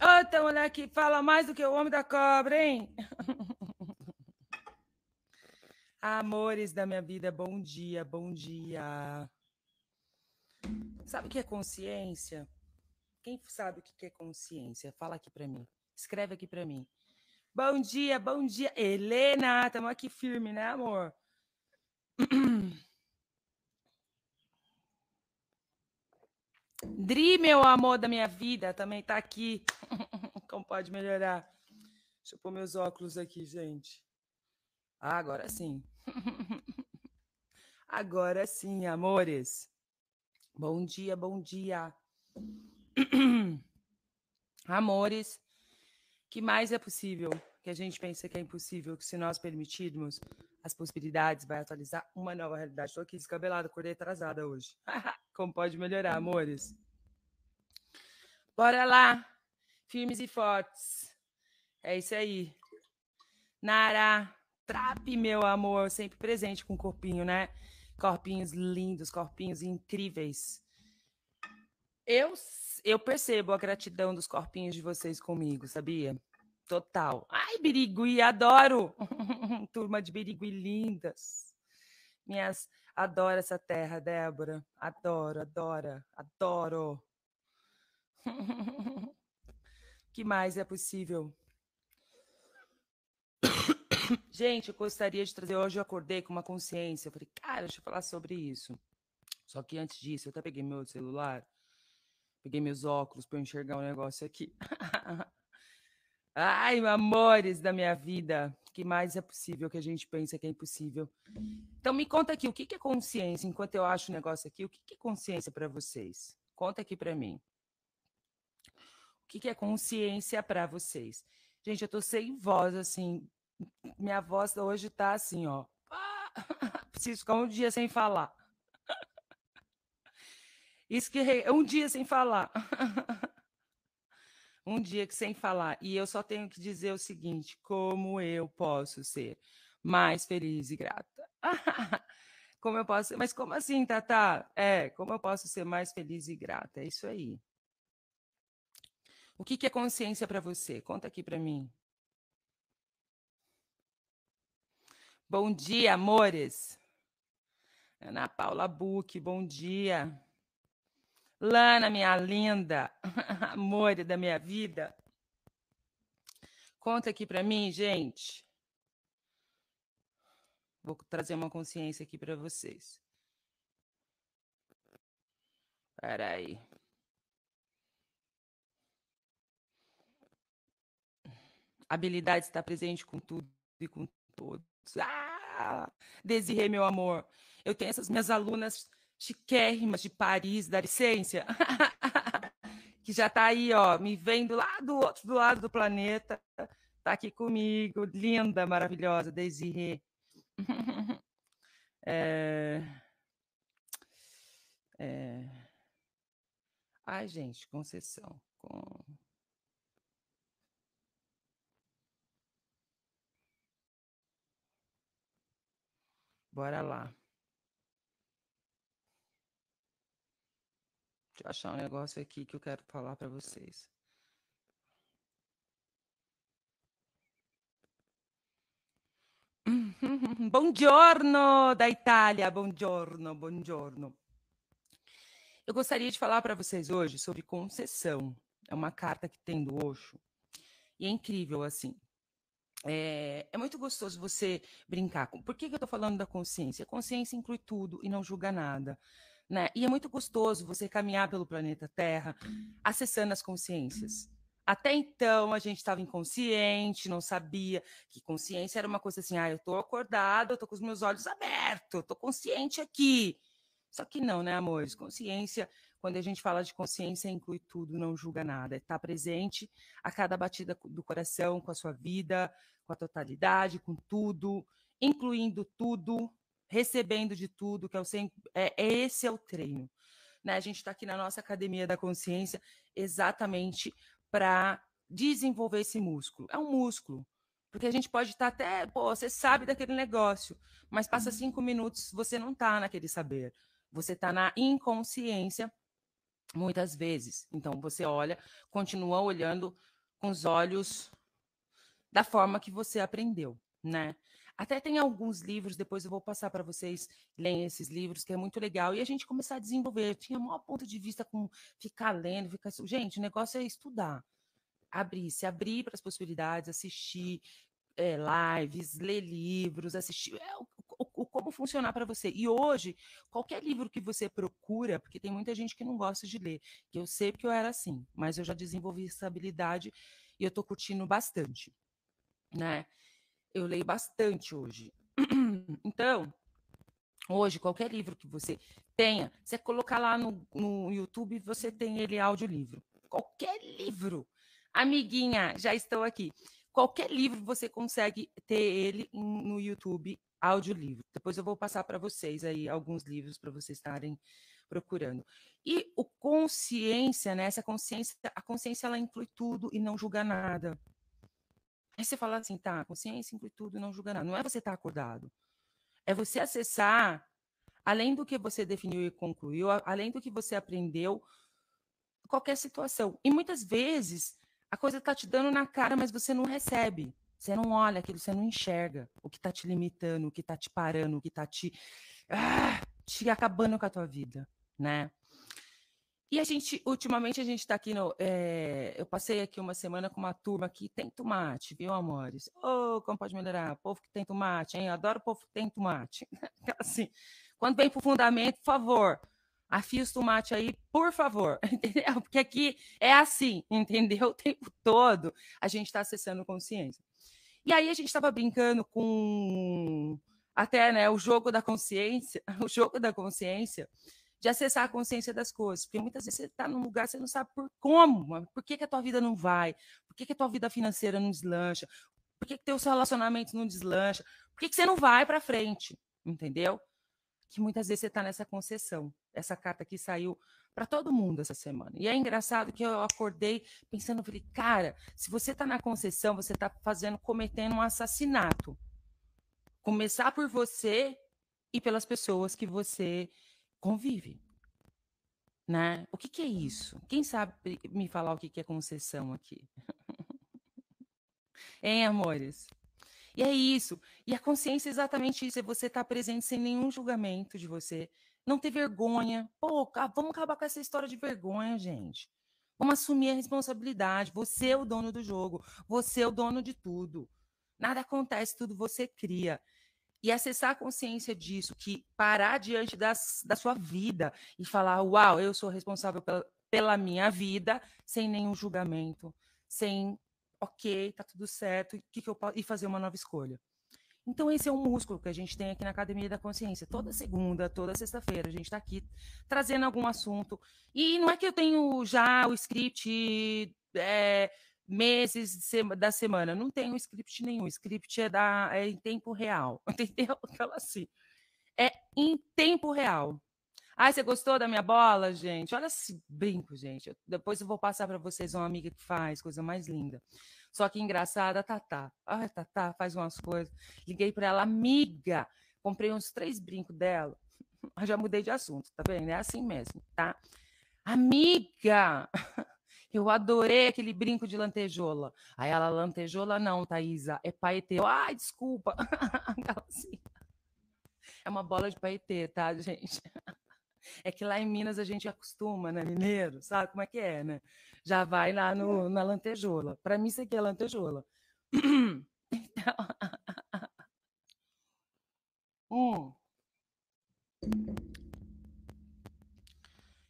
Outra mulher que fala mais do que o homem da cobra, hein? Amores da minha vida, bom dia, bom dia. Sabe o que é consciência? Quem sabe o que é consciência? Fala aqui para mim. Escreve aqui para mim. Bom dia, bom dia. Helena, estamos aqui firme, né, amor? Dri, meu amor da minha vida, também está aqui. Como pode melhorar? Deixa eu pôr meus óculos aqui, gente. Ah, agora sim. Agora sim, amores. Bom dia, bom dia. Amores, que mais é possível que a gente pensa que é impossível, que se nós permitirmos as possibilidades, vai atualizar uma nova realidade. Estou aqui descabelada, acordei atrasada hoje. Como pode melhorar, amores? Bora lá, firmes e fortes. É isso aí. Nara, trape, meu amor, sempre presente com o corpinho, né? Corpinhos lindos, corpinhos incríveis. Eu, eu percebo a gratidão dos corpinhos de vocês comigo, sabia? Total. Ai, Birigui, adoro! Turma de Birigui lindas. Minhas, adoro essa terra, Débora. Adoro, adoro, adoro. que mais é possível? Gente, eu gostaria de trazer. Hoje eu acordei com uma consciência. Eu falei, cara, deixa eu falar sobre isso. Só que antes disso, eu até peguei meu celular, peguei meus óculos para enxergar um negócio aqui. Ai, amores da minha vida, que mais é possível que a gente pensa que é impossível? Então me conta aqui, o que é consciência? Enquanto eu acho o negócio aqui, o que é consciência para vocês? Conta aqui para mim. O que é consciência para vocês? Gente, eu tô sem voz, assim, minha voz hoje tá assim, ó. Preciso ficar um dia sem falar. Isso que um dia sem falar. um dia que sem falar. E eu só tenho que dizer o seguinte: como eu posso ser mais feliz e grata? como eu posso ser? Mas como assim, Tata? É, como eu posso ser mais feliz e grata? É isso aí. O que, que é consciência para você? Conta aqui para mim. Bom dia, amores. Ana Paula Buque, bom dia. Lana, minha linda, amor da minha vida. Conta aqui para mim, gente. Vou trazer uma consciência aqui para vocês. Espera aí. Habilidade está presente com tudo e com todos. Ah! Desirê, meu amor. Eu tenho essas minhas alunas chiquérrimas de Paris, da licença, que já está aí, ó, me vendo lá do outro do lado do planeta, está aqui comigo, linda, maravilhosa, Desirê. é... É... Ai, gente, concessão. Com... Bora lá. Deixa eu achar um negócio aqui que eu quero falar para vocês. Buongiorno da Itália, buongiorno, buongiorno. Eu gostaria de falar para vocês hoje sobre concessão. É uma carta que tem do Osho. E é incrível, assim. É, é muito gostoso você brincar. Por que, que eu estou falando da consciência? Consciência inclui tudo e não julga nada. Né? E é muito gostoso você caminhar pelo planeta Terra acessando as consciências. Até então a gente estava inconsciente, não sabia que consciência era uma coisa assim, ah, eu estou acordado, eu estou com os meus olhos abertos, estou consciente aqui. Só que não, né, amores? Consciência, quando a gente fala de consciência, inclui tudo, não julga nada. Está presente a cada batida do coração, com a sua vida, com a totalidade, com tudo, incluindo tudo, recebendo de tudo, que é, o sempre, é, é esse é o treino. Né? A gente está aqui na nossa academia da consciência exatamente para desenvolver esse músculo. É um músculo. Porque a gente pode estar tá até, pô, você sabe daquele negócio, mas passa uhum. cinco minutos, você não está naquele saber. Você está na inconsciência muitas vezes. Então você olha, continua olhando com os olhos da forma que você aprendeu, né? Até tem alguns livros, depois eu vou passar para vocês lerem esses livros, que é muito legal, e a gente começar a desenvolver. Eu tinha maior ponto de vista com ficar lendo, ficar. Gente, o negócio é estudar, abrir, se abrir para as possibilidades, assistir é, lives, ler livros, assistir. É, funcionar para você. E hoje, qualquer livro que você procura, porque tem muita gente que não gosta de ler, que eu sei que eu era assim, mas eu já desenvolvi essa habilidade e eu estou curtindo bastante, né? Eu leio bastante hoje. Então, hoje, qualquer livro que você tenha, você colocar lá no, no YouTube, você tem ele audiolivro. Qualquer livro. Amiguinha, já estou aqui. Qualquer livro você consegue ter ele no YouTube audiolivro. Depois eu vou passar para vocês aí alguns livros para vocês estarem procurando. E o consciência, né? Essa consciência, a consciência ela inclui tudo e não julga nada. Aí você fala assim, tá, consciência inclui tudo e não julga nada. Não é você estar tá acordado. É você acessar, além do que você definiu e concluiu, além do que você aprendeu, qualquer situação. E muitas vezes a coisa está te dando na cara, mas você não recebe. Você não olha aquilo, você não enxerga o que está te limitando, o que está te parando, o que está te, ah, te acabando com a tua vida, né? E a gente, ultimamente, a gente está aqui no. É, eu passei aqui uma semana com uma turma que tem tomate, viu, amores? Ô, oh, como pode melhorar? Povo que tem tomate, hein? Eu adoro povo que tem tomate. assim, quando vem para o fundamento, por favor, afia os tomates aí, por favor, entendeu? Porque aqui é assim, entendeu? O tempo todo a gente está acessando consciência. E aí a gente estava brincando com até né, o jogo da consciência, o jogo da consciência de acessar a consciência das coisas. Porque muitas vezes você está num lugar, você não sabe por como, por que, que a tua vida não vai, por que, que a tua vida financeira não deslancha, por que, que teu relacionamento não deslancha, por que, que você não vai para frente, entendeu? Que muitas vezes você está nessa concessão. Essa carta aqui saiu para todo mundo essa semana. E é engraçado que eu acordei pensando, falei, cara, se você está na concessão, você está fazendo, cometendo um assassinato. Começar por você e pelas pessoas que você convive. Né? O que, que é isso? Quem sabe me falar o que, que é concessão aqui? hein, amores? E é isso. E a consciência é exatamente isso: é você estar tá presente sem nenhum julgamento de você. Não ter vergonha. Pô, vamos acabar com essa história de vergonha, gente. Vamos assumir a responsabilidade. Você é o dono do jogo. Você é o dono de tudo. Nada acontece, tudo você cria e acessar a consciência disso, que parar diante das, da sua vida e falar, uau, eu sou responsável pela, pela minha vida, sem nenhum julgamento, sem, ok, tá tudo certo, que que eu, e fazer uma nova escolha. Então, esse é um músculo que a gente tem aqui na Academia da Consciência. Toda segunda, toda sexta-feira, a gente está aqui trazendo algum assunto. E não é que eu tenho já o script é, meses da semana. Não um script nenhum. O script é, da, é em tempo real, entendeu? Aquela assim. É em tempo real. Ah, você gostou da minha bola, gente? Olha esse brinco, gente. Depois eu vou passar para vocês uma amiga que faz, coisa mais linda. Só que engraçada, Tatá. Ai, Tatá faz umas coisas. Liguei para ela, amiga. Comprei uns três brincos dela. Já mudei de assunto, tá vendo? É assim mesmo, tá? Amiga! Eu adorei aquele brinco de lantejola. Aí ela, lantejola não, Thaisa, é paetê. Ai, desculpa. assim, é uma bola de paetê, tá, gente? É que lá em Minas a gente acostuma, né, mineiro? Sabe como é que é, né? Já vai lá no, na lantejola. Para mim isso aqui é lantejola. Então... hum.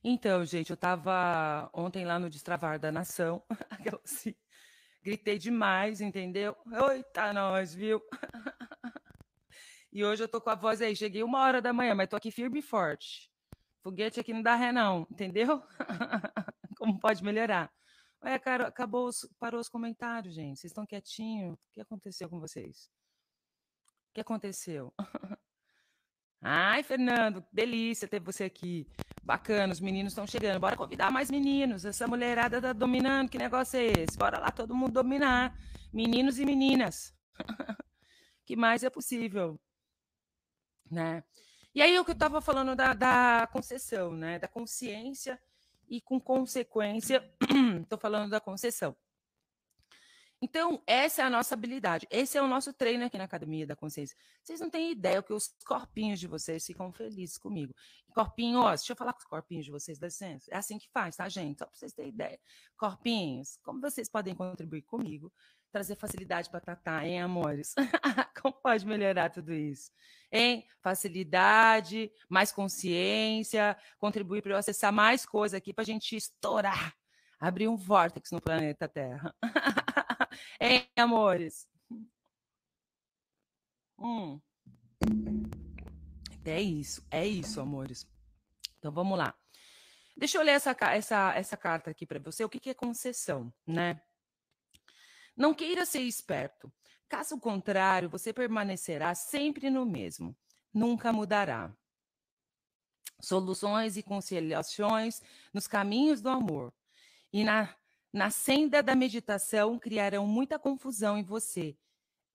Então, gente, eu estava ontem lá no Destravar da Nação, assim, gritei demais, entendeu? Eita, nós, viu? E hoje eu tô com a voz aí, cheguei uma hora da manhã, mas tô aqui firme e forte. Foguete aqui não dá ré, não, entendeu? Como pode melhorar? Ué, cara, acabou, os, parou os comentários, gente. Vocês estão quietinhos? O que aconteceu com vocês? O que aconteceu? Ai, Fernando, delícia ter você aqui. Bacana, os meninos estão chegando. Bora convidar mais meninos. Essa mulherada tá dominando. Que negócio é esse? Bora lá todo mundo dominar. Meninos e meninas. que mais é possível, né? E aí o que eu estava falando da, da concessão, né? Da consciência e com consequência, estou falando da concessão. Então, essa é a nossa habilidade. Esse é o nosso treino aqui na Academia da Consciência. Vocês não têm ideia que os corpinhos de vocês ficam felizes comigo. Corpinho, ó, deixa eu falar com os corpinhos de vocês, dá licença. É assim que faz, tá, gente? Só para vocês terem ideia. Corpinhos, como vocês podem contribuir comigo, trazer facilidade para tratar, hein, amores? como pode melhorar tudo isso? Hein? Facilidade, mais consciência, contribuir para eu acessar mais coisa aqui para a gente estourar, abrir um vórtice no planeta Terra. Hein, amores? Hum. É isso, é isso, amores. Então vamos lá. Deixa eu ler essa, essa, essa carta aqui para você. O que, que é concessão, né? Não queira ser esperto. Caso contrário, você permanecerá sempre no mesmo. Nunca mudará. Soluções e conciliações nos caminhos do amor. E na na senda da meditação criarão muita confusão em você.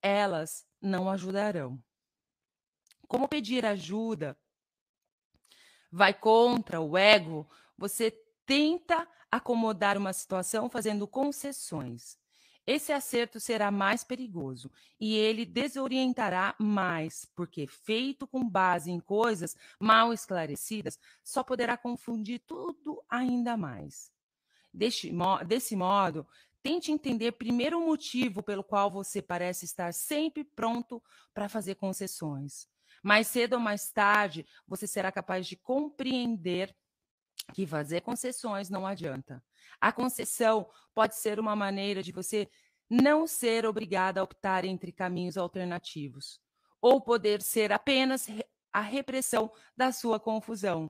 Elas não ajudarão. Como pedir ajuda vai contra o ego, você tenta acomodar uma situação fazendo concessões. Esse acerto será mais perigoso e ele desorientará mais, porque feito com base em coisas mal esclarecidas, só poderá confundir tudo ainda mais. Deste, desse modo, tente entender primeiro o motivo pelo qual você parece estar sempre pronto para fazer concessões. Mais cedo ou mais tarde, você será capaz de compreender que fazer concessões não adianta. A concessão pode ser uma maneira de você não ser obrigada a optar entre caminhos alternativos, ou poder ser apenas a repressão da sua confusão.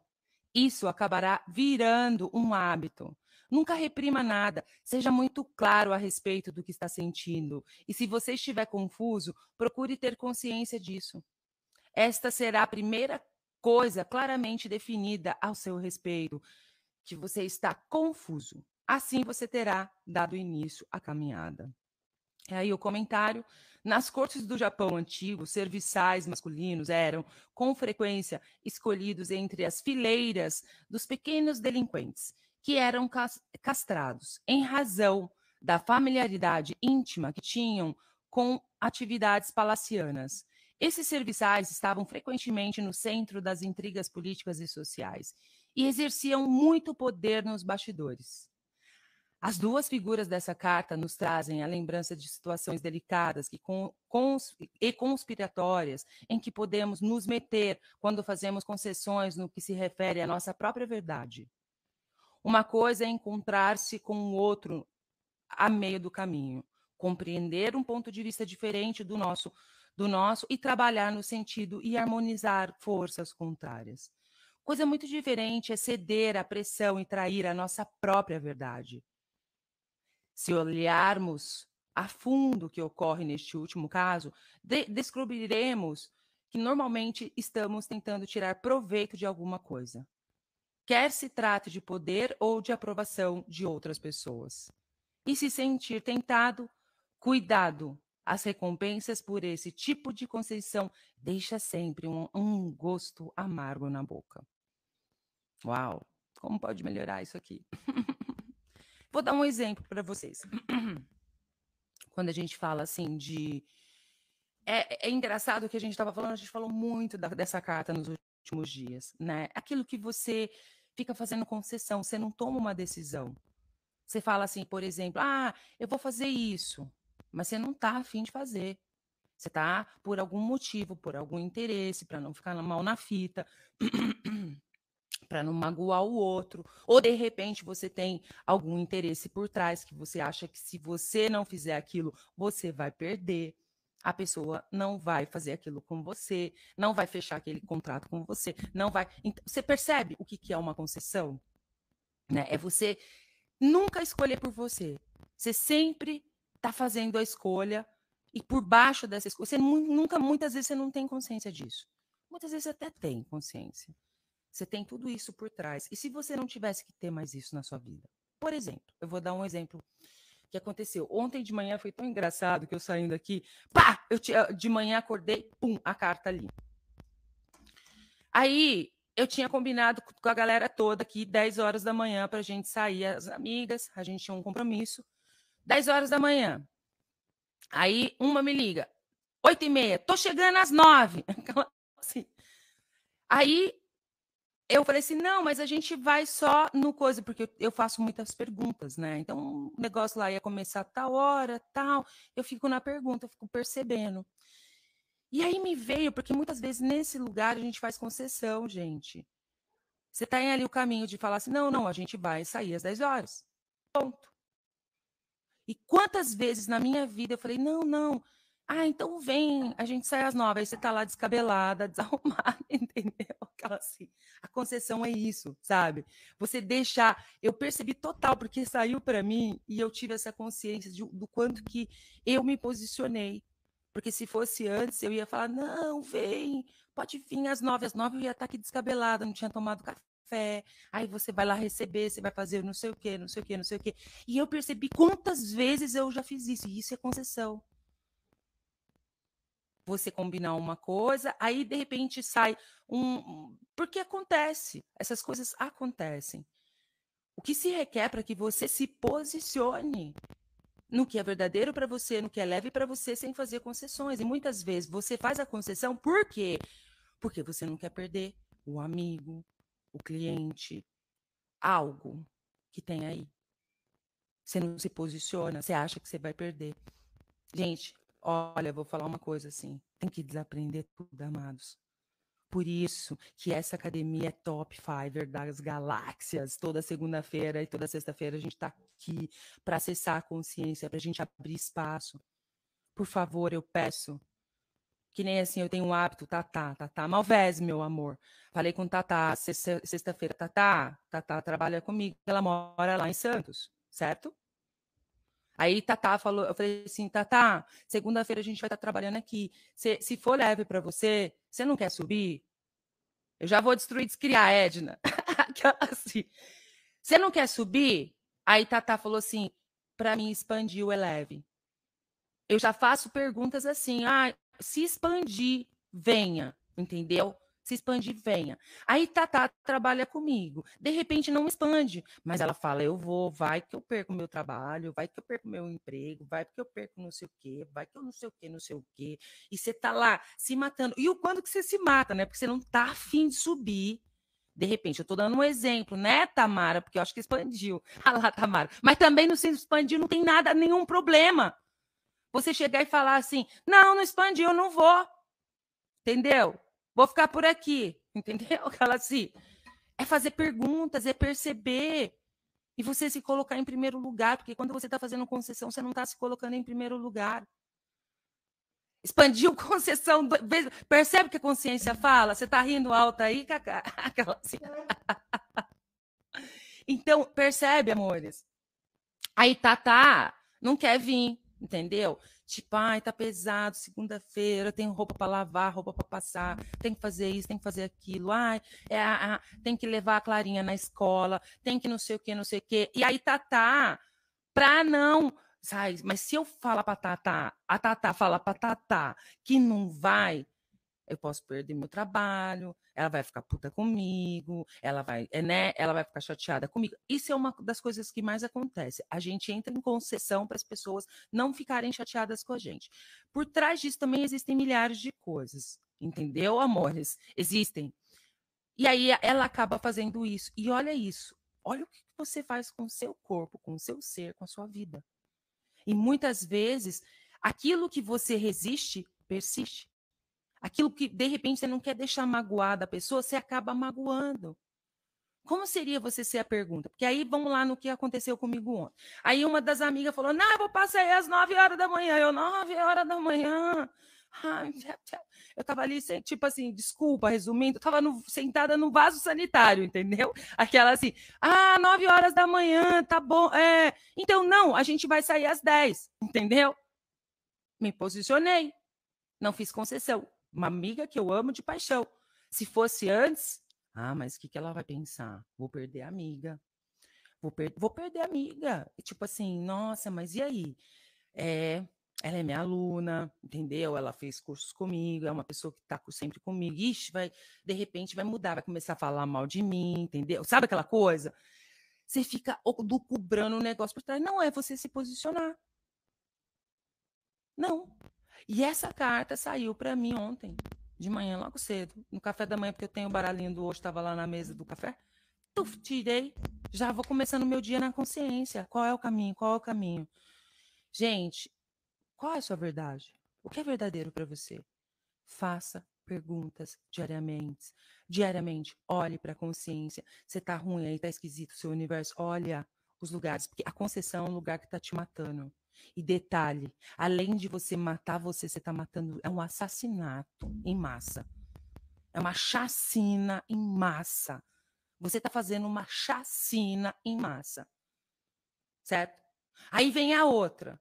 Isso acabará virando um hábito. Nunca reprima nada. Seja muito claro a respeito do que está sentindo. E se você estiver confuso, procure ter consciência disso. Esta será a primeira coisa claramente definida ao seu respeito, que você está confuso. Assim você terá dado início à caminhada. E aí o comentário. Nas cortes do Japão antigo, serviçais masculinos eram, com frequência, escolhidos entre as fileiras dos pequenos delinquentes que eram castrados em razão da familiaridade íntima que tinham com atividades palacianas. Esses serviçais estavam frequentemente no centro das intrigas políticas e sociais e exerciam muito poder nos bastidores. As duas figuras dessa carta nos trazem a lembrança de situações delicadas que cons e conspiratórias em que podemos nos meter quando fazemos concessões no que se refere à nossa própria verdade. Uma coisa é encontrar-se com o outro a meio do caminho, compreender um ponto de vista diferente do nosso, do nosso e trabalhar no sentido e harmonizar forças contrárias. Coisa muito diferente é ceder à pressão e trair a nossa própria verdade. Se olharmos a fundo o que ocorre neste último caso, de descobriremos que normalmente estamos tentando tirar proveito de alguma coisa quer se trate de poder ou de aprovação de outras pessoas. E se sentir tentado, cuidado. As recompensas por esse tipo de conceição deixa sempre um, um gosto amargo na boca. Uau, como pode melhorar isso aqui? Vou dar um exemplo para vocês. Quando a gente fala assim de. É, é engraçado que a gente estava falando, a gente falou muito da, dessa carta nos últimos dias, né? Aquilo que você fica fazendo concessão, você não toma uma decisão. Você fala assim, por exemplo, ah, eu vou fazer isso, mas você não está afim de fazer. Você está por algum motivo, por algum interesse, para não ficar mal na fita, para não magoar o outro, ou de repente você tem algum interesse por trás que você acha que se você não fizer aquilo, você vai perder a pessoa não vai fazer aquilo com você, não vai fechar aquele contrato com você, não vai. Você percebe o que, que é uma concessão? Né? É você nunca escolher por você. Você sempre está fazendo a escolha e por baixo dessa escolha, você nunca, muitas vezes você não tem consciência disso. Muitas vezes você até tem consciência. Você tem tudo isso por trás. E se você não tivesse que ter mais isso na sua vida? Por exemplo, eu vou dar um exemplo que aconteceu. Ontem de manhã foi tão engraçado que eu saindo aqui, pá, eu de manhã acordei, pum, a carta ali. Aí eu tinha combinado com a galera toda aqui 10 horas da manhã para a gente sair, as amigas, a gente tinha um compromisso. 10 horas da manhã. Aí uma me liga, 8 e meia, tô chegando às 9. Assim. Aí eu falei assim, não, mas a gente vai só no coisa, porque eu faço muitas perguntas, né? Então, o negócio lá ia começar tal hora, tal. Eu fico na pergunta, eu fico percebendo. E aí me veio, porque muitas vezes nesse lugar a gente faz concessão, gente. Você tá ali o caminho de falar assim, não, não, a gente vai sair às 10 horas. Ponto. E quantas vezes na minha vida eu falei, não, não, ah, então vem, a gente sai às nove, aí você tá lá descabelada, desarrumada, entendeu? Aquela assim, a concessão é isso, sabe? Você deixar, eu percebi total, porque saiu para mim e eu tive essa consciência de, do quanto que eu me posicionei. Porque se fosse antes, eu ia falar, não, vem, pode vir às nove, às nove eu ia estar tá aqui descabelada, não tinha tomado café, aí você vai lá receber, você vai fazer não sei o quê, não sei o quê, não sei o quê. E eu percebi quantas vezes eu já fiz isso, e isso é concessão você combinar uma coisa, aí de repente sai um. Porque acontece, essas coisas acontecem. O que se requer para que você se posicione no que é verdadeiro para você, no que é leve para você, sem fazer concessões. E muitas vezes você faz a concessão por quê? Porque você não quer perder o amigo, o cliente, algo que tem aí. Você não se posiciona, você acha que você vai perder. Gente, Olha, vou falar uma coisa assim, tem que desaprender tudo, amados. Por isso que essa academia é top fiver das galáxias. Toda segunda-feira e toda sexta-feira a gente está aqui para acessar a consciência, para a gente abrir espaço. Por favor, eu peço. Que nem assim, eu tenho um hábito, Tatá, Tatá, Malvese, meu amor. Falei com Tatá sexta-feira, Tatá, Tatá trabalha comigo, ela mora lá em Santos, certo? Aí Tatá falou, eu falei assim, Tatá, segunda-feira a gente vai estar trabalhando aqui. Se, se for leve para você, você não quer subir? Eu já vou destruir, descriar, Edna. assim, você não quer subir? Aí Tatá falou assim, para mim expandir o Eleve. Eu já faço perguntas assim, ah, se expandir, venha, entendeu? Se expandir, venha. Aí Tatá trabalha comigo. De repente não expande, mas ela fala: eu vou, vai que eu perco meu trabalho, vai que eu perco meu emprego, vai que eu perco não sei o quê, vai que eu não sei o quê, não sei o quê. E você tá lá se matando. E o quando que você se mata, né? Porque você não tá afim de subir. De repente, eu estou dando um exemplo, né, Tamara? Porque eu acho que expandiu. Ah lá, Tamara. Mas também não se expandiu, não tem nada, nenhum problema. Você chegar e falar assim: não, não expandiu, eu não vou. Entendeu? Vou ficar por aqui, entendeu? Aquela assim, é fazer perguntas, é perceber e você se colocar em primeiro lugar, porque quando você está fazendo concessão, você não está se colocando em primeiro lugar. Expandiu concessão, percebe que a consciência fala? Você está rindo alto aí, Cacá? Assim. Então, percebe, amores? Aí Tatá não quer vir, entendeu? Tipo, ai, tá pesado, segunda-feira, tem roupa para lavar, roupa para passar, tem que fazer isso, tem que fazer aquilo. Ai, é a, tem que levar a Clarinha na escola, tem que não sei o que, não sei o que. E aí, Tatá, pra não. Sai, mas se eu falar pra Tatá, a Tatá fala pra Tatá que não vai, eu posso perder meu trabalho, ela vai ficar puta comigo, ela vai, é, né, ela vai ficar chateada comigo. Isso é uma das coisas que mais acontece. A gente entra em concessão para as pessoas não ficarem chateadas com a gente. Por trás disso também existem milhares de coisas, entendeu, amores? Existem. E aí ela acaba fazendo isso. E olha isso. Olha o que você faz com o seu corpo, com o seu ser, com a sua vida. E muitas vezes aquilo que você resiste persiste. Aquilo que de repente você não quer deixar magoada a pessoa, você acaba magoando. Como seria você ser a pergunta? Porque aí vamos lá no que aconteceu comigo ontem. Aí uma das amigas falou: Não, eu vou passar aí às 9 horas da manhã. Eu, 9 horas da manhã. eu tava ali, tipo assim, desculpa, resumindo, eu tava no, sentada no vaso sanitário, entendeu? Aquela assim, ah, 9 horas da manhã, tá bom. É, então, não, a gente vai sair às 10, entendeu? Me posicionei, não fiz concessão uma amiga que eu amo de paixão. Se fosse antes, ah, mas o que, que ela vai pensar? Vou perder a amiga. Vou, per vou perder a amiga. Tipo assim, nossa, mas e aí? É, ela é minha aluna, entendeu? Ela fez cursos comigo, é uma pessoa que está sempre comigo. Ixi, vai, de repente vai mudar, vai começar a falar mal de mim, entendeu? Sabe aquela coisa? Você fica cobrando o negócio por trás. Não é você se posicionar. Não. E essa carta saiu para mim ontem, de manhã, logo cedo, no café da manhã, porque eu tenho o baralhinho do hoje, estava lá na mesa do café. Tuf, tirei. Já vou começando meu dia na consciência. Qual é o caminho? Qual é o caminho? Gente, qual é a sua verdade? O que é verdadeiro para você? Faça perguntas diariamente. Diariamente, olhe para a consciência. Você está ruim aí, está esquisito o seu universo. Olha os lugares, porque a concessão é um lugar que está te matando. E detalhe, além de você matar você, você está matando, é um assassinato em massa. É uma chacina em massa. Você está fazendo uma chacina em massa. Certo? Aí vem a outra.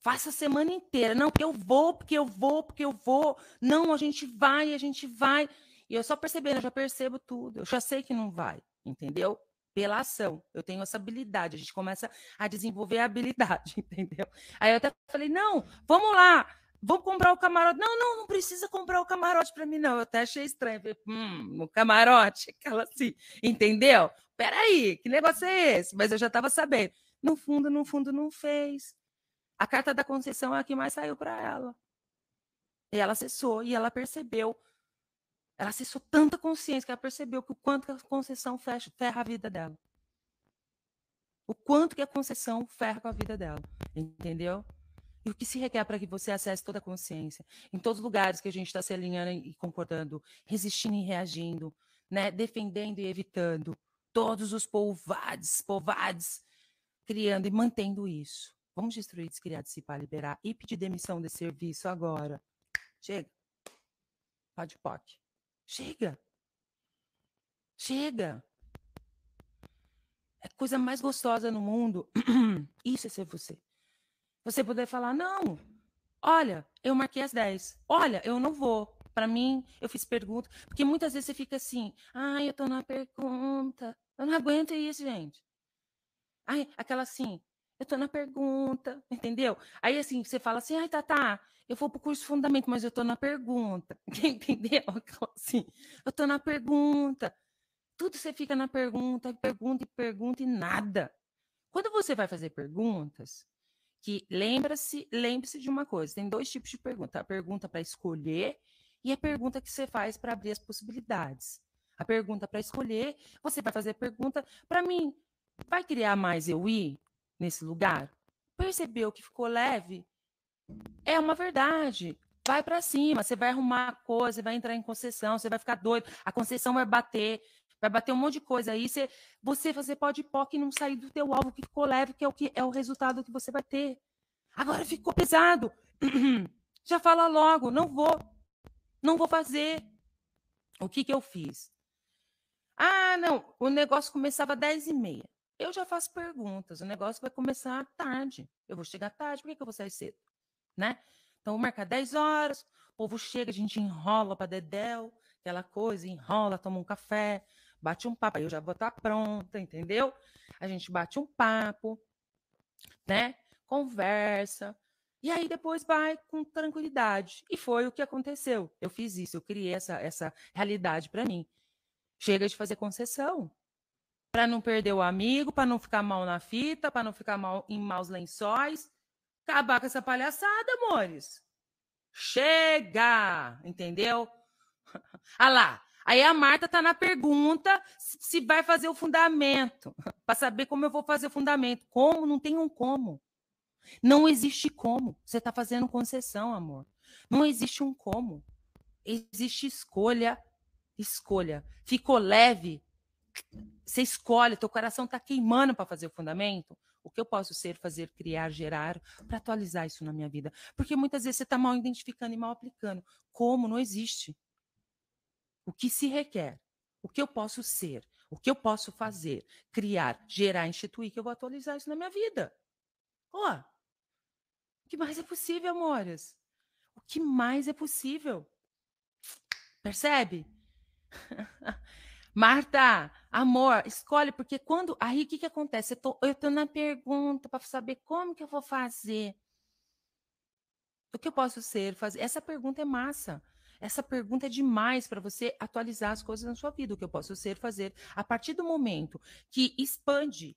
Faça a semana inteira. Não, porque eu vou, porque eu vou, porque eu vou. Não, a gente vai, a gente vai. E eu só percebendo, eu já percebo tudo. Eu já sei que não vai, entendeu? Pela ação. Eu tenho essa habilidade. A gente começa a desenvolver a habilidade, entendeu? Aí eu até falei: não, vamos lá. Vou comprar o camarote. Não, não, não precisa comprar o camarote para mim, não. Eu até achei estranho. Falei, hum, o camarote, aquela assim, entendeu? Peraí, que negócio é esse? Mas eu já estava sabendo. No fundo, no fundo, não fez. A carta da Conceição é a que mais saiu para ela. E ela acessou e ela percebeu. Ela acessou tanta consciência que ela percebeu que o quanto que a Conceição fecha, ferra a vida dela. O quanto que a Conceição ferra com a vida dela. Entendeu? E o que se requer para que você acesse toda a consciência? Em todos os lugares que a gente está se alinhando e concordando, resistindo e reagindo, né? defendendo e evitando. Todos os polvades, polvades, criando e mantendo isso. Vamos destruir, descriar, dissipar, liberar e pedir demissão desse serviço agora. Chega. Pode POC. Chega. Chega. É a coisa mais gostosa no mundo. Isso é ser você. Você poder falar, não, olha, eu marquei as 10. Olha, eu não vou. Para mim, eu fiz pergunta. Porque muitas vezes você fica assim, ai, eu tô na pergunta. Eu não aguento isso, gente. Ai, aquela assim, eu estou na pergunta, entendeu? Aí, assim, você fala assim, ai, tá, tá, eu vou para o curso fundamento, mas eu estou na pergunta, entendeu? Assim, eu estou na pergunta. Tudo você fica na pergunta, pergunta e pergunta e nada. Quando você vai fazer perguntas, que lembra-se, lembre-se de uma coisa, tem dois tipos de pergunta. A pergunta para escolher e a pergunta que você faz para abrir as possibilidades. A pergunta para escolher, você vai fazer a pergunta para mim, vai criar mais eu ir? nesse lugar, percebeu que ficou leve, é uma verdade. Vai para cima, você vai arrumar coisa, vai entrar em concessão, você vai ficar doido, a concessão vai bater, vai bater um monte de coisa aí, você, você fazer pode POC e não sair do teu alvo que ficou leve, que é o que é o resultado que você vai ter. Agora ficou pesado. Já fala logo, não vou. Não vou fazer. O que que eu fiz? Ah, não, o negócio começava às 10 e meia. Eu já faço perguntas. O negócio vai começar tarde. Eu vou chegar tarde, por que, que eu vou sair cedo? Né? Então, vou marcar 10 horas, o povo chega, a gente enrola para dedéu, aquela coisa, enrola, toma um café, bate um papo. Aí eu já vou estar pronta, entendeu? A gente bate um papo, né? Conversa. E aí depois vai com tranquilidade. E foi o que aconteceu. Eu fiz isso, eu criei essa, essa realidade para mim. Chega de fazer concessão para não perder o amigo, para não ficar mal na fita, para não ficar mal em maus lençóis. Acabar com essa palhaçada, amores. Chega! Entendeu? ah lá. Aí a Marta tá na pergunta se vai fazer o fundamento, para saber como eu vou fazer o fundamento. Como? Não tem um como. Não existe como. Você está fazendo concessão, amor. Não existe um como. Existe escolha. Escolha. Ficou leve? Você escolhe, teu coração está queimando para fazer o fundamento. O que eu posso ser, fazer, criar, gerar, para atualizar isso na minha vida? Porque muitas vezes você está mal identificando e mal aplicando. Como? Não existe. O que se requer? O que eu posso ser? O que eu posso fazer? Criar, gerar, instituir, que eu vou atualizar isso na minha vida. Ó, oh, o que mais é possível, amores? O que mais é possível? Percebe? Marta, amor, escolhe, porque quando. Aí o que, que acontece? Eu tô, eu tô na pergunta para saber como que eu vou fazer. O que eu posso ser, fazer? Essa pergunta é massa. Essa pergunta é demais para você atualizar as coisas na sua vida. O que eu posso ser, fazer. A partir do momento que expande,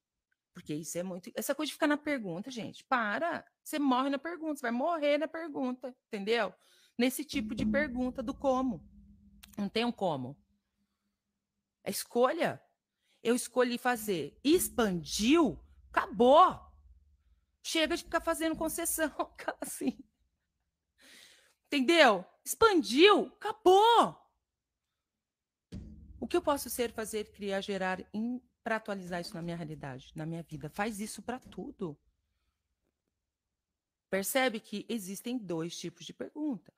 porque isso é muito. Essa coisa de ficar na pergunta, gente, para. Você morre na pergunta, você vai morrer na pergunta, entendeu? Nesse tipo de pergunta do como. Não tem um como. É escolha. Eu escolhi fazer. Expandiu, acabou. Chega de ficar fazendo concessão, assim. Entendeu? Expandiu, acabou. O que eu posso ser, fazer, criar, gerar para atualizar isso na minha realidade, na minha vida? Faz isso para tudo. Percebe que existem dois tipos de pergunta.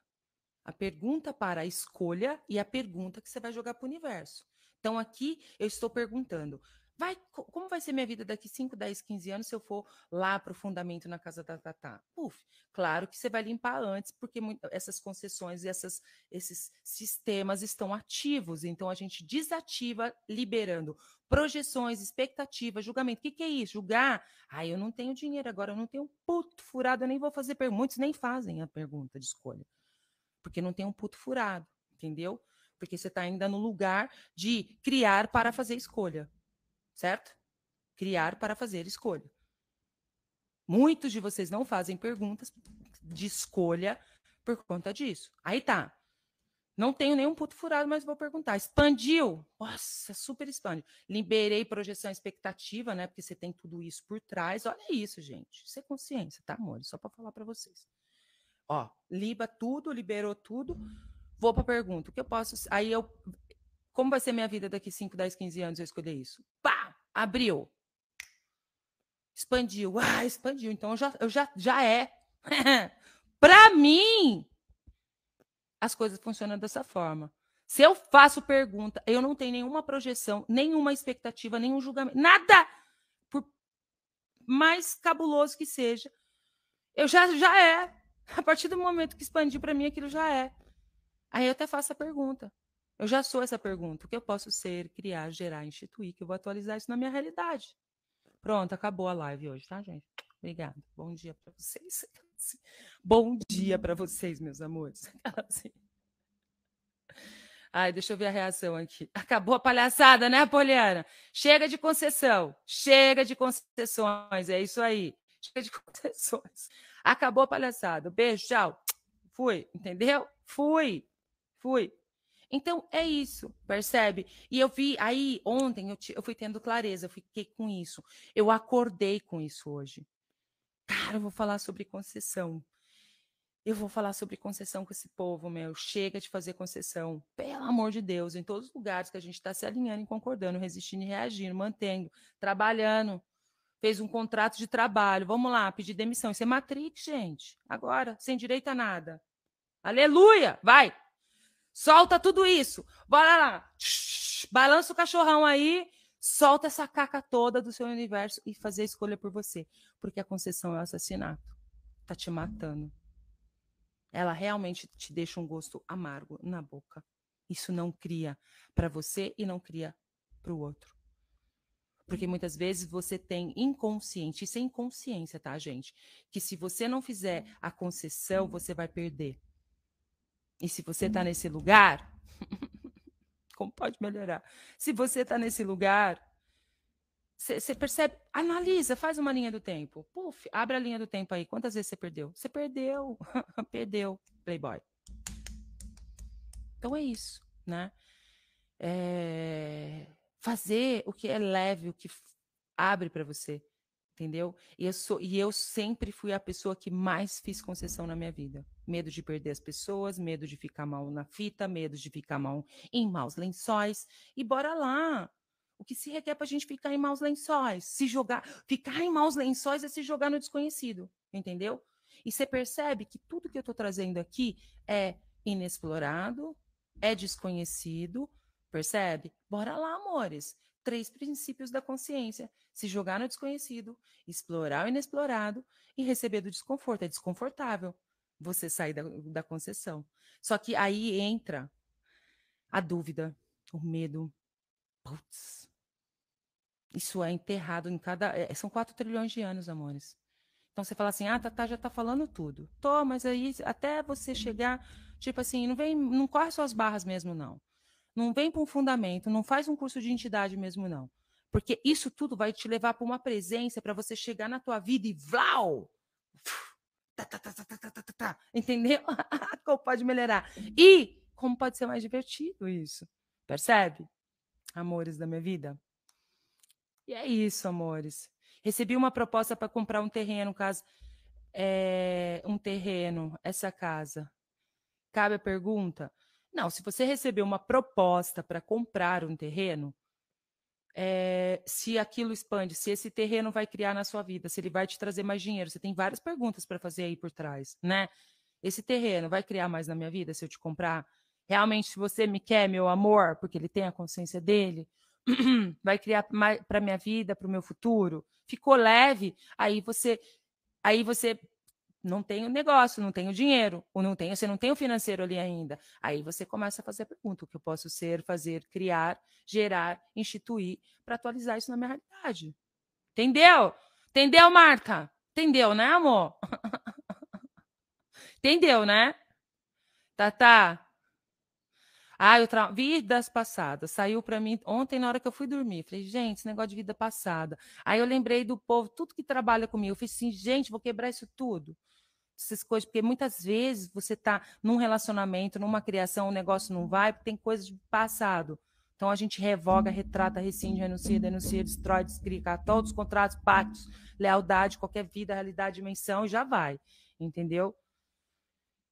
A pergunta para a escolha e a pergunta que você vai jogar para o universo. Então, aqui eu estou perguntando: Vai, como vai ser minha vida daqui 5, 10, 15 anos se eu for lá para o fundamento na casa da Tatá? Puf, claro que você vai limpar antes, porque essas concessões e essas, esses sistemas estão ativos. Então a gente desativa, liberando projeções, expectativas, julgamento. O que, que é isso? Julgar? Ah, eu não tenho dinheiro agora, eu não tenho um puto furado, eu nem vou fazer pergunta. Muitos nem fazem a pergunta de escolha, porque não tem um puto furado, entendeu? Porque você está ainda no lugar de criar para fazer escolha certo? Criar para fazer escolha. Muitos de vocês não fazem perguntas de escolha por conta disso. Aí tá. Não tenho nenhum puto furado, mas vou perguntar. Expandiu? Nossa, super expande. Liberei projeção expectativa, né? Porque você tem tudo isso por trás. Olha isso, gente. Isso é consciência, tá, amor? Só para falar para vocês. Ó, liba tudo, liberou tudo. Vou para pergunta. O que eu posso. Aí eu. Como vai ser minha vida daqui 5, 10, 15 anos eu escolher isso? Pá! abriu. Expandiu. Ah, expandiu. Então já, eu já, já é. Para mim, as coisas funcionam dessa forma. Se eu faço pergunta, eu não tenho nenhuma projeção, nenhuma expectativa, nenhum julgamento, nada, por mais cabuloso que seja, eu já, já é. A partir do momento que expandiu para mim, aquilo já é. Aí eu até faço a pergunta. Eu já sou essa pergunta. O que eu posso ser, criar, gerar, instituir? Que eu vou atualizar isso na minha realidade. Pronto, acabou a live hoje, tá, gente? Obrigada. Bom dia para vocês. Bom dia para vocês, meus amores. Ai, deixa eu ver a reação aqui. Acabou a palhaçada, né, Poliana? Chega de concessão. Chega de concessões. É isso aí. Chega de concessões. Acabou a palhaçada. Beijo, tchau. Fui, entendeu? Fui. Fui. Então é isso, percebe? E eu vi aí ontem eu, eu fui tendo clareza, eu fiquei com isso. Eu acordei com isso hoje. Cara, eu vou falar sobre concessão. Eu vou falar sobre concessão com esse povo, meu. Chega de fazer concessão. Pelo amor de Deus, em todos os lugares que a gente está se alinhando e concordando, resistindo e reagindo, mantendo, trabalhando. Fez um contrato de trabalho. Vamos lá, pedir demissão. Isso é Matrix, gente. Agora, sem direito a nada. Aleluia! Vai! Solta tudo isso. Bora lá. Balança o cachorrão aí. Solta essa caca toda do seu universo e fazer a escolha por você. Porque a concessão é o assassinato. Tá te matando. Ela realmente te deixa um gosto amargo na boca. Isso não cria para você e não cria para o outro. Porque muitas vezes você tem inconsciente, isso é inconsciência, tá, gente? Que se você não fizer a concessão, você vai perder. E se você está nesse lugar, como pode melhorar? Se você está nesse lugar, você percebe, analisa, faz uma linha do tempo. Puf, abre a linha do tempo aí. Quantas vezes você perdeu? Você perdeu, perdeu, Playboy. Então é isso, né? É... Fazer o que é leve, o que abre para você entendeu? E eu, sou, e eu sempre fui a pessoa que mais fiz concessão na minha vida. Medo de perder as pessoas, medo de ficar mal na fita, medo de ficar mal em maus lençóis. E bora lá! O que se requer para a gente ficar em maus lençóis? Se jogar, ficar em maus lençóis é se jogar no desconhecido, entendeu? E você percebe que tudo que eu estou trazendo aqui é inexplorado, é desconhecido, percebe? Bora lá, amores três princípios da consciência: se jogar no desconhecido, explorar o inexplorado e receber do desconforto. É desconfortável você sair da, da concessão. Só que aí entra a dúvida, o medo. Putz, isso é enterrado em cada. É, são quatro trilhões de anos, amores. Então você fala assim: "Ah, Tatá já tá falando tudo". Tô, mas aí até você chegar, tipo assim, não vem, não corre suas barras mesmo não. Não vem para um fundamento, não faz um curso de entidade mesmo não. Porque isso tudo vai te levar para uma presença para você chegar na tua vida e vlau! Tá, tá, tá, tá, tá, tá, tá, tá, entendeu? como pode melhorar? E como pode ser mais divertido isso? Percebe? Amores da minha vida. E é isso, amores. Recebi uma proposta para comprar um terreno, caso é, um terreno, essa casa. Cabe a pergunta? Não, se você recebeu uma proposta para comprar um terreno, é, se aquilo expande, se esse terreno vai criar na sua vida, se ele vai te trazer mais dinheiro. Você tem várias perguntas para fazer aí por trás, né? Esse terreno vai criar mais na minha vida se eu te comprar? Realmente, se você me quer, meu amor, porque ele tem a consciência dele, vai criar para minha vida, para o meu futuro? Ficou leve? Aí você, aí você não tem o negócio, não tem o dinheiro, ou não tem, você não tem o financeiro ali ainda. Aí você começa a fazer a pergunta: o que eu posso ser, fazer, criar, gerar, instituir para atualizar isso na minha realidade? Entendeu? Entendeu, Marta? Entendeu, né, amor? Entendeu, né? Tá, tá. Ah, eu tra... vidas passadas. Saiu para mim ontem na hora que eu fui dormir. Falei, gente, esse negócio de vida passada. Aí eu lembrei do povo, tudo que trabalha comigo. Eu falei assim, gente, vou quebrar isso tudo essas coisas, porque muitas vezes você está num relacionamento, numa criação, o negócio não vai, porque tem coisas do passado. Então a gente revoga, retrata, rescinde, renuncia, denuncia, destrói, descrica todos os contratos, pactos, lealdade, qualquer vida, realidade, dimensão, e já vai. Entendeu?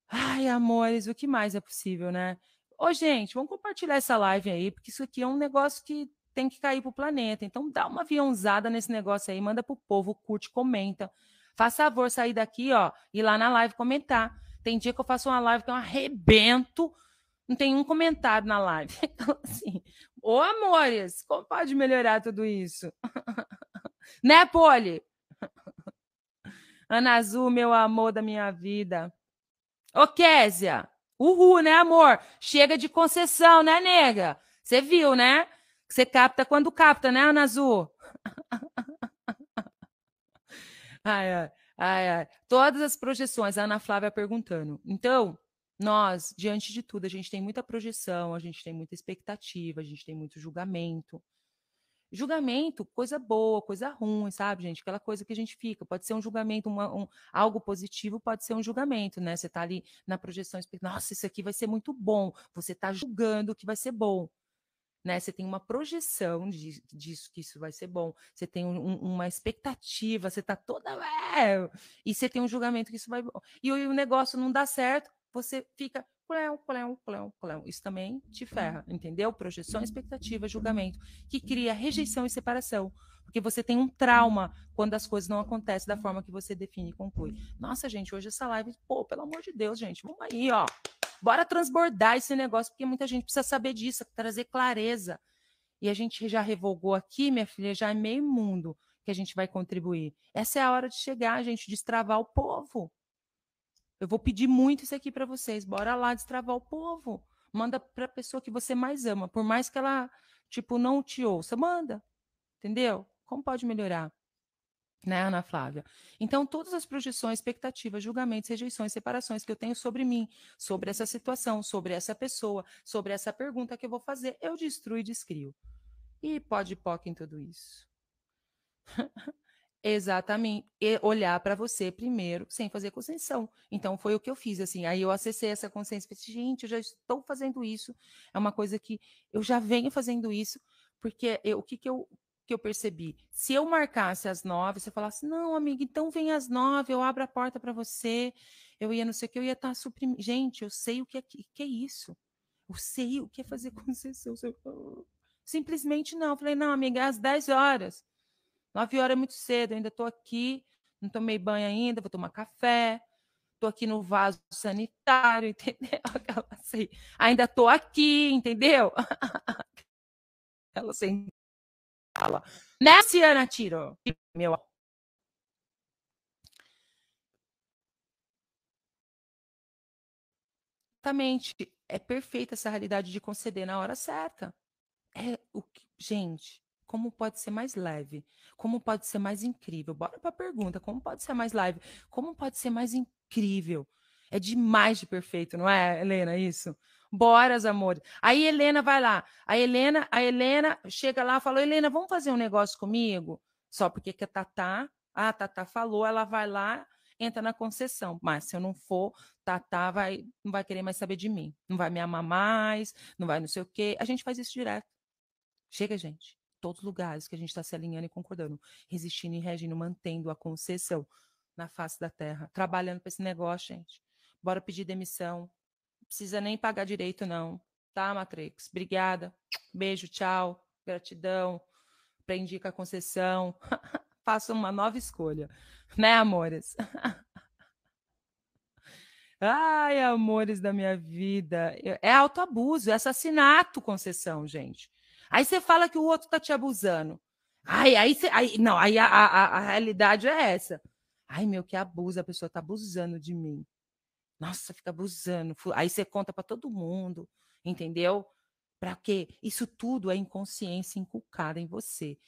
Ai, amores, o que mais é possível, né? Ô, gente, vamos compartilhar essa live aí, porque isso aqui é um negócio que tem que cair pro planeta. Então dá uma aviãozada nesse negócio aí, manda pro povo, curte, comenta. Faz favor, sair daqui, ó, ir lá na live comentar. Tem dia que eu faço uma live que eu arrebento, não tem um comentário na live. Então, assim, ô amores, como pode melhorar tudo isso? né, Poli? Ana Azul, meu amor da minha vida. Ô, Késia, uhul, né, amor? Chega de concessão, né, nega? Você viu, né? Você capta quando capta, né, Ana Azul? Ai, ai, ai, ai. Todas as projeções, a Ana Flávia perguntando. Então, nós, diante de tudo, a gente tem muita projeção, a gente tem muita expectativa, a gente tem muito julgamento. Julgamento, coisa boa, coisa ruim, sabe, gente? Aquela coisa que a gente fica. Pode ser um julgamento, uma, um, algo positivo, pode ser um julgamento, né? Você está ali na projeção, nossa, isso aqui vai ser muito bom. Você está julgando que vai ser bom né? Você tem uma projeção de, disso, que isso vai ser bom. Você tem um, uma expectativa, você está toda. E você tem um julgamento que isso vai. E o, negócio não dá certo, você fica. Clão, clão, clão, clão. Isso também te ferra, entendeu? Projeção, expectativa, julgamento, que cria rejeição e separação. Porque você tem um trauma quando as coisas não acontecem da forma que você define e conclui. Nossa, gente, hoje essa live, pô, pelo amor de Deus, gente, vamos aí, ó. Bora transbordar esse negócio, porque muita gente precisa saber disso, trazer clareza. E a gente já revogou aqui, minha filha, já é meio mundo que a gente vai contribuir. Essa é a hora de chegar, gente, destravar o povo. Eu vou pedir muito isso aqui para vocês. Bora lá destravar o povo. Manda para a pessoa que você mais ama, por mais que ela, tipo, não te ouça, manda. Entendeu? Como pode melhorar? Né, Ana Flávia? Então, todas as projeções, expectativas, julgamentos, rejeições, separações que eu tenho sobre mim, sobre essa situação, sobre essa pessoa, sobre essa pergunta que eu vou fazer, eu destruo e descrio. E pode POC em tudo isso. Exatamente. E olhar para você primeiro, sem fazer concessão. Então, foi o que eu fiz, assim. Aí eu acessei essa consciência e falei, gente, eu já estou fazendo isso. É uma coisa que eu já venho fazendo isso, porque eu, o que, que eu que eu percebi. Se eu marcasse às nove, você falasse, não, amiga, então vem às nove, eu abro a porta para você, eu ia não sei o que, eu ia estar tá suprimindo. Gente, eu sei o que é, que é isso. Eu sei o que é fazer concessão. Simplesmente não. Eu falei, não, amiga, é às dez horas. Nove horas é muito cedo, eu ainda estou aqui, não tomei banho ainda, vou tomar café, estou aqui no vaso sanitário, entendeu? Aquela assim, ainda estou aqui, entendeu? Ela assim, fala. Né, Ciana Tiro? Meu. Exatamente. É perfeita essa realidade de conceder na hora certa. É o que, gente, como pode ser mais leve? Como pode ser mais incrível? Bora para a pergunta: como pode ser mais leve? Como pode ser mais incrível? É demais de perfeito, não é, Helena? Isso. Bora, amores. Aí Helena vai lá. A Helena, a Helena chega lá fala: Helena, vamos fazer um negócio comigo? Só porque que a Tatá, a Tatá falou, ela vai lá, entra na concessão. Mas se eu não for, Tatá vai, não vai querer mais saber de mim. Não vai me amar mais, não vai não sei o quê. A gente faz isso direto. Chega, gente. Todos os lugares que a gente está se alinhando e concordando, resistindo e regindo, mantendo a concessão na face da terra, trabalhando para esse negócio, gente. Bora pedir demissão, precisa nem pagar direito, não. Tá, Matrix? Obrigada. Beijo, tchau. Gratidão. Aprendi com a concessão. Faça uma nova escolha. Né, amores? Ai, amores da minha vida. É autoabuso, é assassinato, concessão, gente. Aí você fala que o outro tá te abusando. Ai, aí. Aí, não, aí a, a, a realidade é essa. Ai, meu, que abuso, a pessoa tá abusando de mim. Nossa, fica abusando. Aí você conta para todo mundo, entendeu? Para quê? Isso tudo é inconsciência inculcada em você.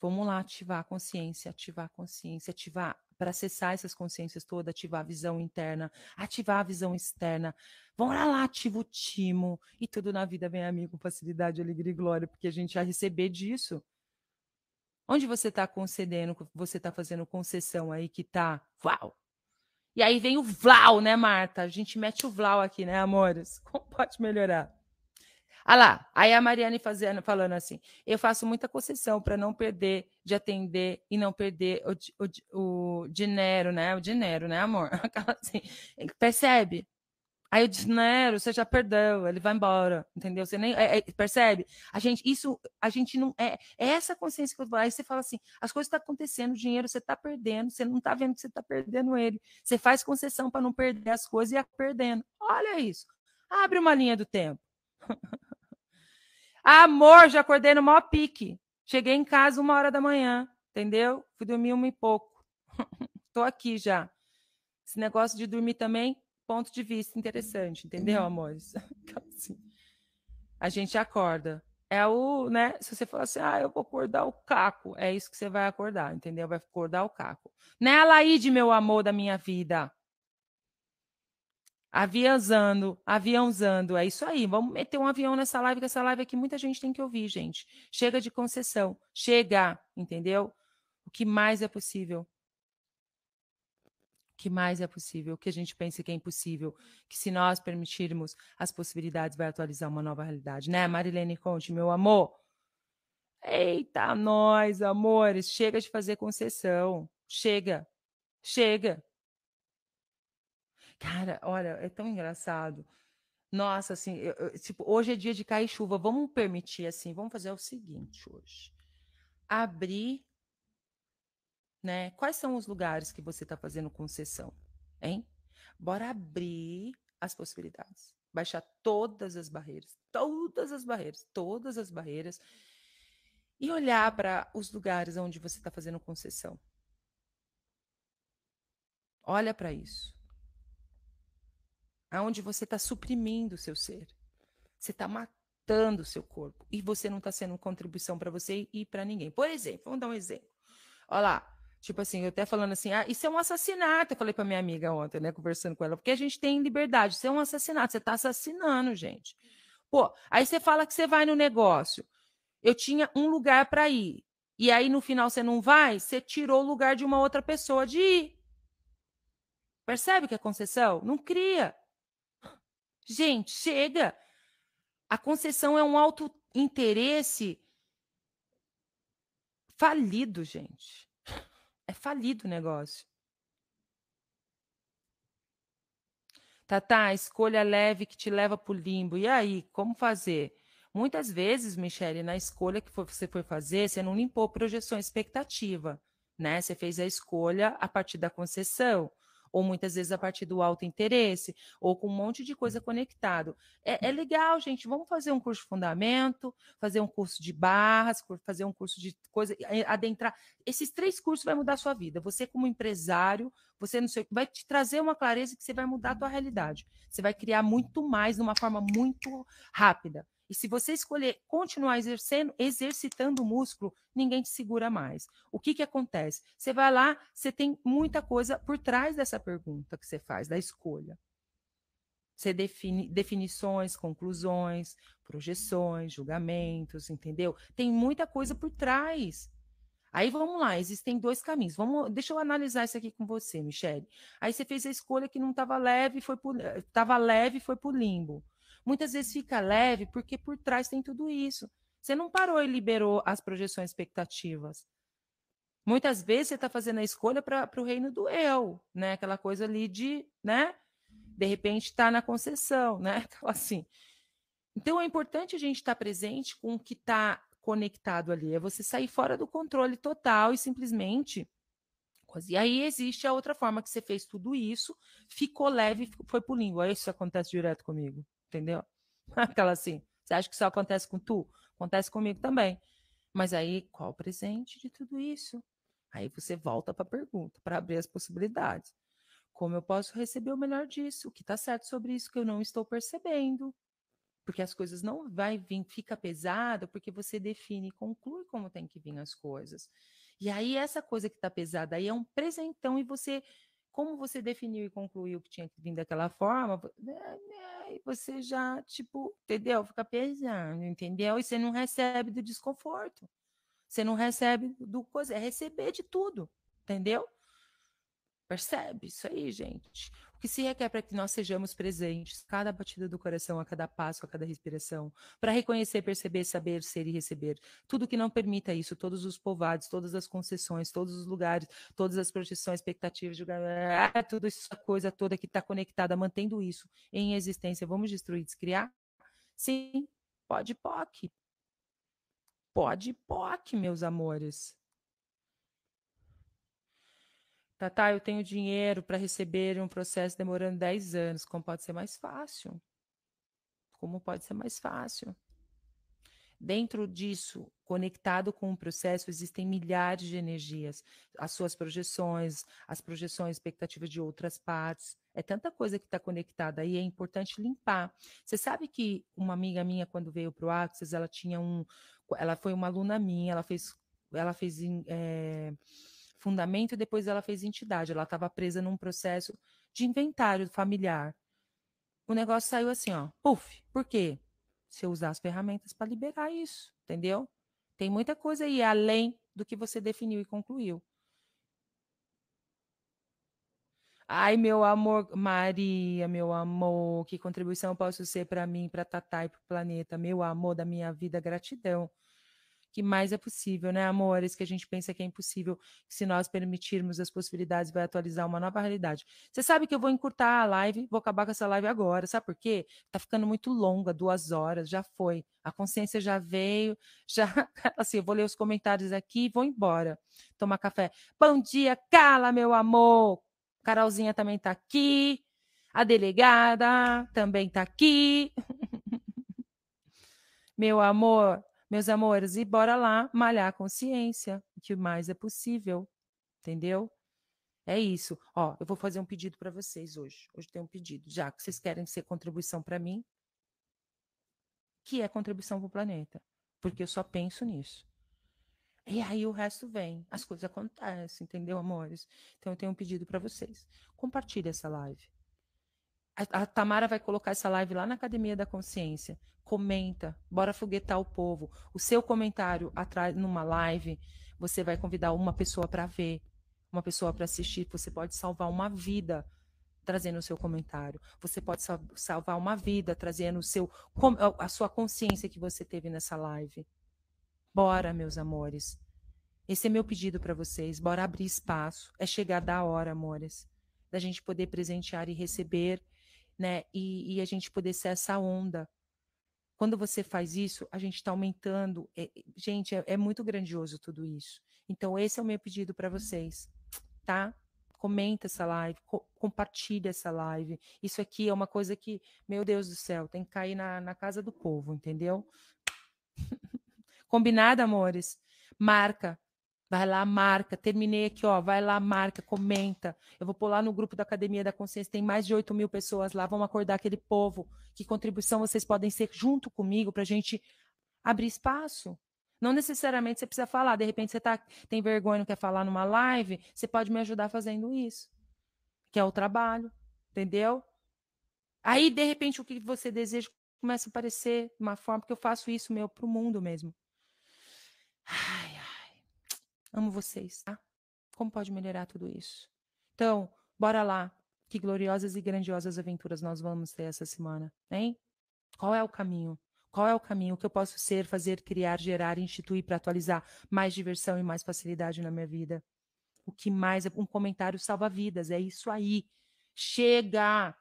Vamos lá ativar a consciência, ativar a consciência, ativar para acessar essas consciências todas, ativar a visão interna, ativar a visão externa. Vamos lá, ativa o timo. E tudo na vida vem a mim com facilidade, alegria e glória, porque a gente vai receber disso. Onde você está concedendo, você está fazendo concessão aí que está, uau, e aí vem o Vlau, né, Marta? A gente mete o Vlau aqui, né, amores? Como pode melhorar? Ah lá, aí a Mariane fazendo, falando assim: eu faço muita concessão para não perder de atender e não perder o, o, o dinheiro, né? O dinheiro, né, amor? Assim, percebe? Aí o dinheiro você já perdeu, ele vai embora, entendeu? Você nem é, é, percebe? A gente, isso, a gente não é, é essa consciência que eu Aí você fala assim: as coisas estão tá acontecendo, o dinheiro você está perdendo, você não está vendo que você está perdendo ele. Você faz concessão para não perder as coisas e ia perdendo. Olha isso. Abre uma linha do tempo. Amor, já acordei no maior pique. Cheguei em casa uma hora da manhã, entendeu? Fui dormir uma e pouco. Tô aqui já. Esse negócio de dormir também ponto de vista interessante, entendeu, uhum. amores? Então, assim, a gente acorda. É o, né? Se você falar assim, ah, eu vou acordar o caco, é isso que você vai acordar, entendeu? Vai acordar o caco. Né, Alaide, meu amor da minha vida? Aviãozando, aviãozando, é isso aí. Vamos meter um avião nessa live, que essa live aqui muita gente tem que ouvir, gente. Chega de concessão, chega, entendeu? O que mais é possível que mais é possível, que a gente pense que é impossível, que se nós permitirmos as possibilidades vai atualizar uma nova realidade, né? Marilene Conte, meu amor. Eita, nós, amores, chega de fazer concessão. Chega. Chega. Cara, olha, é tão engraçado. Nossa, assim, eu, eu, tipo, hoje é dia de cair chuva. Vamos permitir assim, vamos fazer o seguinte hoje. Abrir né? Quais são os lugares que você está fazendo concessão, hein? Bora abrir as possibilidades, baixar todas as barreiras, todas as barreiras, todas as barreiras e olhar para os lugares onde você está fazendo concessão. Olha para isso. Aonde você está suprimindo o seu ser. Você está matando o seu corpo. E você não está sendo contribuição para você e para ninguém. Por exemplo, vamos dar um exemplo. Olha lá, Tipo assim, eu até falando assim, ah, isso é um assassinato. Eu falei para minha amiga ontem, né, conversando com ela, porque a gente tem liberdade. Isso é um assassinato, você está assassinando, gente. Pô, aí você fala que você vai no negócio. Eu tinha um lugar para ir. E aí no final você não vai, você tirou o lugar de uma outra pessoa de ir. Percebe que é concessão? Não cria. Gente, chega. A concessão é um alto interesse falido, gente. É falido o negócio. Tá, escolha leve que te leva para o limbo. E aí, como fazer? Muitas vezes, Michele, na escolha que você foi fazer, você não limpou projeção expectativa, né? Você fez a escolha a partir da concessão ou muitas vezes a partir do alto interesse, ou com um monte de coisa conectado. É, é legal, gente. Vamos fazer um curso de fundamento, fazer um curso de barras, fazer um curso de coisa, adentrar. Esses três cursos vai mudar a sua vida. Você, como empresário, você não sei, vai te trazer uma clareza que você vai mudar a tua realidade. Você vai criar muito mais de uma forma muito rápida. E se você escolher continuar exercendo, exercitando o músculo, ninguém te segura mais. O que, que acontece? Você vai lá, você tem muita coisa por trás dessa pergunta que você faz, da escolha. Você define definições, conclusões, projeções, julgamentos, entendeu? Tem muita coisa por trás. Aí vamos lá, existem dois caminhos. Vamos, deixa eu analisar isso aqui com você, Michele. Aí você fez a escolha que não estava leve, foi estava leve, foi para o limbo. Muitas vezes fica leve porque por trás tem tudo isso. Você não parou e liberou as projeções expectativas. Muitas vezes você está fazendo a escolha para o reino do eu, né? Aquela coisa ali de, né? De repente está na concessão, né? Assim. Então é importante a gente estar tá presente com o que está conectado ali. É você sair fora do controle total e simplesmente. E aí existe a outra forma que você fez tudo isso, ficou leve, foi pro língua. Isso acontece direto comigo entendeu? Aquela assim, você acha que só acontece com tu? Acontece comigo também. Mas aí, qual o presente de tudo isso? Aí você volta para a pergunta, para abrir as possibilidades. Como eu posso receber o melhor disso? O que está certo sobre isso que eu não estou percebendo? Porque as coisas não vai vir, fica pesada, porque você define e conclui como tem que vir as coisas. E aí, essa coisa que está pesada aí é um presentão, e você, como você definiu e concluiu que tinha que vir daquela forma, né, aí você já, tipo, entendeu? Fica pesando, entendeu? E você não recebe do desconforto. Você não recebe do coisa, é receber de tudo, entendeu? Percebe isso aí, gente? Que se requer para que nós sejamos presentes, cada batida do coração, a cada passo, a cada respiração, para reconhecer, perceber, saber, ser e receber. Tudo que não permita isso, todos os povados, todas as concessões, todos os lugares, todas as projeções, expectativas, julgamento, tudo isso, coisa toda que está conectada, mantendo isso em existência, vamos destruir, descriar? Sim, pode POC. Pode POC, meus amores. Tá, eu tenho dinheiro para receber um processo demorando 10 anos. Como pode ser mais fácil? Como pode ser mais fácil? Dentro disso, conectado com o processo, existem milhares de energias, as suas projeções, as projeções, expectativas de outras partes. É tanta coisa que está conectada aí, é importante limpar. Você sabe que uma amiga minha, quando veio para o Axis, ela tinha um. Ela foi uma aluna minha, ela fez. Ela fez. É, fundamento e depois ela fez entidade. Ela estava presa num processo de inventário familiar. O negócio saiu assim, ó, puf. Por quê? Se eu usar as ferramentas para liberar isso, entendeu? Tem muita coisa aí além do que você definiu e concluiu. Ai, meu amor, Maria, meu amor, que contribuição posso ser para mim, para Tatá e para o planeta, meu amor da minha vida, gratidão que mais é possível, né, amores? Que a gente pensa que é impossível, que se nós permitirmos as possibilidades, vai atualizar uma nova realidade. Você sabe que eu vou encurtar a live, vou acabar com essa live agora, sabe por quê? Tá ficando muito longa, duas horas, já foi. A consciência já veio, já, assim, eu vou ler os comentários aqui e vou embora. Tomar café. Bom dia, Cala, meu amor! Carolzinha também tá aqui. A delegada também tá aqui. meu amor, meus amores, e bora lá malhar a consciência, o que mais é possível, entendeu? É isso. Ó, eu vou fazer um pedido para vocês hoje. Hoje tem um pedido, já que vocês querem ser contribuição para mim, que é contribuição para o planeta, porque eu só penso nisso. E aí o resto vem, as coisas acontecem, entendeu, amores? Então eu tenho um pedido para vocês. Compartilhe essa live. A, a Tamara vai colocar essa live lá na Academia da Consciência. Comenta, bora foguetar o povo. O seu comentário atrás numa live, você vai convidar uma pessoa para ver, uma pessoa para assistir. Você pode salvar uma vida trazendo o seu comentário. Você pode salvar uma vida trazendo o seu a sua consciência que você teve nessa live. Bora, meus amores. Esse é meu pedido para vocês. Bora abrir espaço. É chegar da hora, amores, da gente poder presentear e receber né? E, e a gente poder ser essa onda. Quando você faz isso, a gente está aumentando. É, gente, é, é, muito grandioso tudo isso. Então, esse é o meu pedido para vocês, tá? Comenta essa live, co compartilha essa live. Isso aqui é uma coisa que, meu Deus do céu, tem que cair na, na casa do povo, entendeu? Combinado, amores? Marca Vai lá, marca. Terminei aqui, ó. Vai lá, marca, comenta. Eu vou lá no grupo da Academia da Consciência. Tem mais de 8 mil pessoas lá. Vamos acordar aquele povo. Que contribuição vocês podem ser junto comigo para a gente abrir espaço. Não necessariamente você precisa falar. De repente você tá, tem vergonha, não quer falar numa live. Você pode me ajudar fazendo isso. Que é o trabalho. Entendeu? Aí, de repente, o que você deseja começa a aparecer de uma forma, porque eu faço isso meu para o mundo mesmo. Ai. Amo vocês, tá? Como pode melhorar tudo isso? Então, bora lá. Que gloriosas e grandiosas aventuras nós vamos ter essa semana, hein? Qual é o caminho? Qual é o caminho que eu posso ser, fazer, criar, gerar, instituir para atualizar mais diversão e mais facilidade na minha vida? O que mais? Um comentário salva vidas, é isso aí. Chega!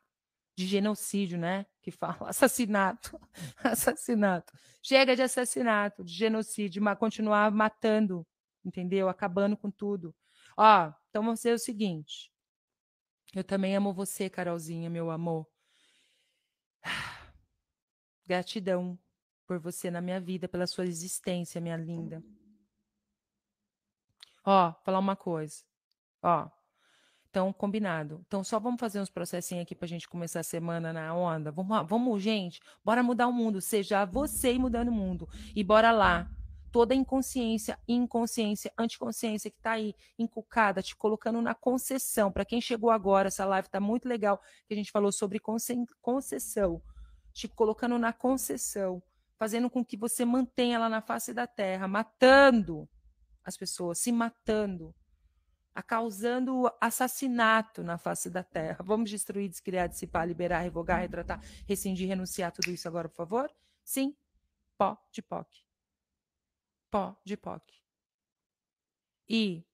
de genocídio, né? Que fala assassinato, assassinato. Chega de assassinato, de genocídio, mas continuar matando, entendeu? Acabando com tudo. Ó, então vamos ser o seguinte. Eu também amo você, Carolzinha, meu amor. Gratidão por você na minha vida, pela sua existência, minha linda. Ó, falar uma coisa. Ó, então, combinado. Então, só vamos fazer uns processinhos aqui para a gente começar a semana na onda. Vamos, vamos, gente, bora mudar o mundo. Seja você mudando o mundo. E bora lá. Toda inconsciência, inconsciência, anticonsciência que está aí inculcada, te colocando na concessão. Para quem chegou agora, essa live está muito legal, que a gente falou sobre concessão. Te colocando na concessão, fazendo com que você mantenha ela na face da terra, matando as pessoas, se matando a causando assassinato na face da terra. Vamos destruir, descriar, dissipar, liberar, revogar, retratar, rescindir, renunciar, tudo isso agora, por favor? Sim. Pó de POC. Pó de POC. E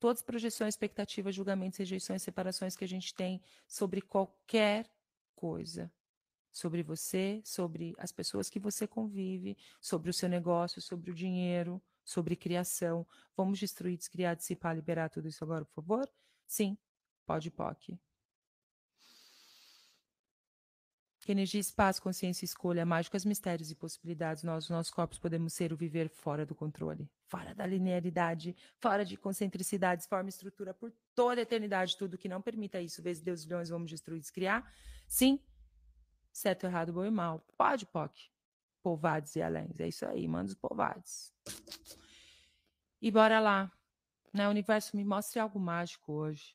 todas as projeções, expectativas, julgamentos, rejeições, separações que a gente tem sobre qualquer coisa. Sobre você, sobre as pessoas que você convive, sobre o seu negócio, sobre o dinheiro, sobre criação. Vamos destruir, descriar, dissipar, liberar tudo isso agora, por favor? Sim, pode, POC. Que energia, espaço, consciência, escolha, mágicas, mistérios e possibilidades, nós, nossos corpos, podemos ser o viver fora do controle, fora da linearidade, fora de concentricidades, forma e estrutura por toda a eternidade, tudo que não permita isso, vezes Deus, milhões, vamos destruir, descriar. Sim, certo, errado, bom e mal. Pode, POC. Povades e além. É isso aí, manda os povades. E bora lá. Né? Universo, me mostre algo mágico hoje.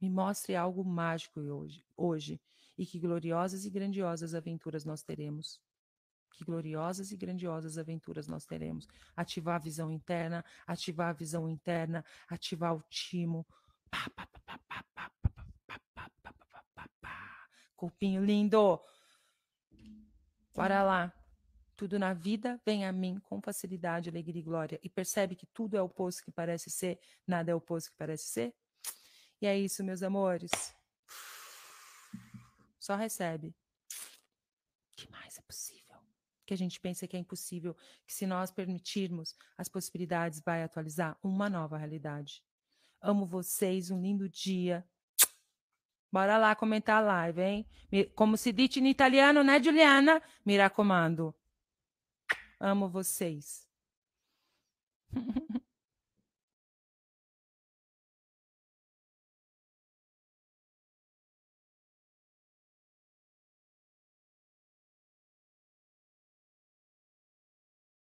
Me mostre algo mágico hoje, hoje. E que gloriosas e grandiosas aventuras nós teremos. Que gloriosas e grandiosas aventuras nós teremos. Ativar a visão interna, ativar a visão interna, ativar o timo. Corpinho lindo. Bora lá. Tudo na vida vem a mim com facilidade, alegria e glória. E percebe que tudo é o oposto que parece ser, nada é o oposto que parece ser? E é isso, meus amores. Só recebe. O que mais é possível? Que a gente pensa que é impossível, que se nós permitirmos, as possibilidades vai atualizar uma nova realidade. Amo vocês, um lindo dia. Bora lá comentar a live, hein? Como se diz em italiano, né, Juliana? Mi raccomando. Amo vocês.